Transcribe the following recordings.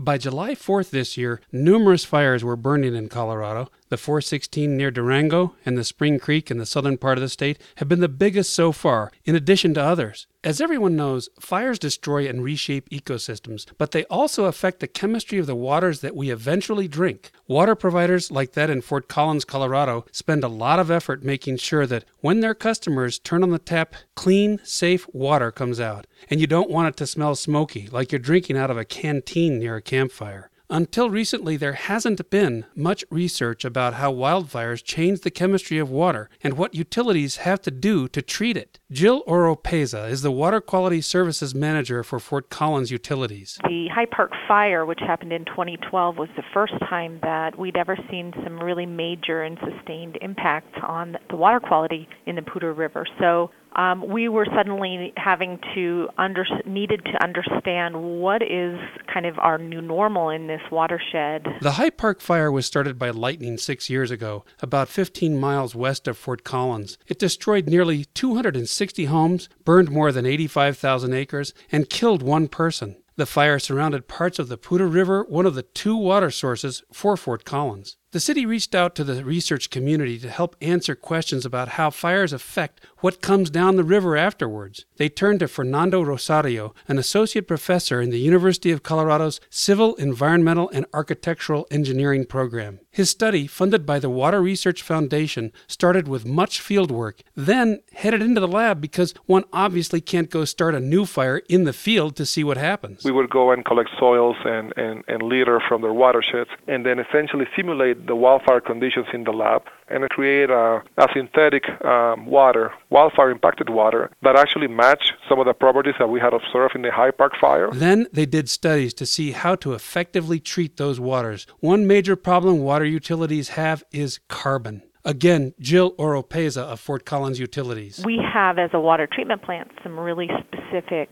By July 4th this year, numerous fires were burning in Colorado. The 416 near Durango and the Spring Creek in the southern part of the state have been the biggest so far, in addition to others. As everyone knows, fires destroy and reshape ecosystems, but they also affect the chemistry of the waters that we eventually drink. Water providers like that in Fort Collins, Colorado, spend a lot of effort making sure that when their customers turn on the tap, clean, safe water comes out. And you don't want it to smell smoky, like you're drinking out of a canteen near a campfire. Until recently, there hasn't been much research about how wildfires change the chemistry of water and what utilities have to do to treat it. Jill Oropeza is the Water Quality Services Manager for Fort Collins Utilities. The High Park fire, which happened in 2012, was the first time that we'd ever seen some really major and sustained impacts on the water quality in the Poudre River. So um, we were suddenly having to under needed to understand what is kind of our new normal in this watershed. The High Park fire was started by lightning six years ago, about 15 miles west of Fort Collins. It destroyed nearly 260 homes, burned more than 85,000 acres, and killed one person. The fire surrounded parts of the Poudre River, one of the two water sources for Fort Collins. The city reached out to the research community to help answer questions about how fires affect what comes down the river afterwards. They turned to Fernando Rosario, an associate professor in the University of Colorado's Civil, Environmental, and Architectural Engineering program. His study, funded by the Water Research Foundation, started with much field work, then headed into the lab because one obviously can't go start a new fire in the field to see what happens. We would go and collect soils and, and, and litter from their watersheds and then essentially simulate the wildfire conditions in the lab and create a, a synthetic um, water, wildfire impacted water, that actually match some of the properties that we had observed in the High Park fire. Then they did studies to see how to effectively treat those waters. One major problem water utilities have is carbon. Again, Jill Oropeza of Fort Collins Utilities. We have, as a water treatment plant, some really specific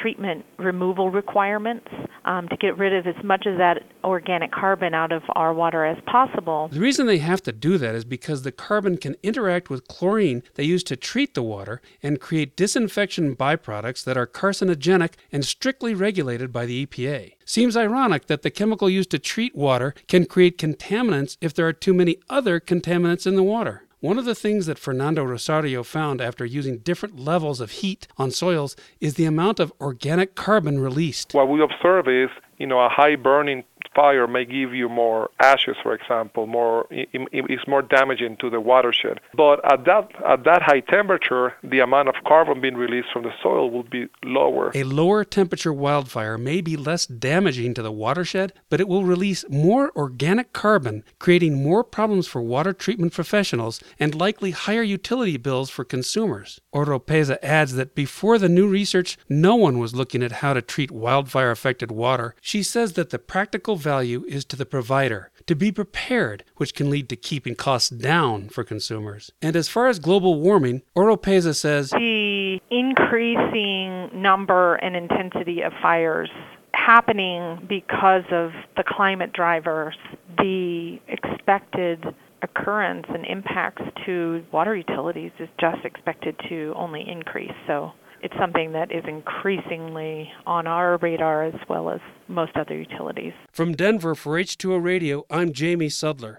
treatment removal requirements um, to get rid of as much of that organic carbon out of our water as possible. The reason they have to do that is because the carbon can interact with chlorine they use to treat the water and create disinfection byproducts that are carcinogenic and strictly regulated by the EPA. Seems ironic that the chemical used to treat water can create contaminants if there are too many other contaminants in the water. One of the things that Fernando Rosario found after using different levels of heat on soils is the amount of organic carbon released. What we observe is, you know, a high burning fire may give you more ashes, for example, more it's more damaging to the watershed. But at that at that high temperature, the amount of carbon being released from the soil will be lower. A lower temperature wildfire may be less damaging to the watershed, but it will release more organic carbon, creating more problems for water treatment professionals and likely higher utility bills for consumers. Oropeza adds that before the new research, no one was looking at how to treat wildfire affected water. She says that the practical value is to the provider to be prepared, which can lead to keeping costs down for consumers. And as far as global warming, Oropeza says the increasing number and intensity of fires happening because of the climate drivers, the expected occurrence and impacts to water utilities is just expected to only increase. So it's something that is increasingly on our radar as well as most other utilities. From Denver for H2O Radio, I'm Jamie Sudler.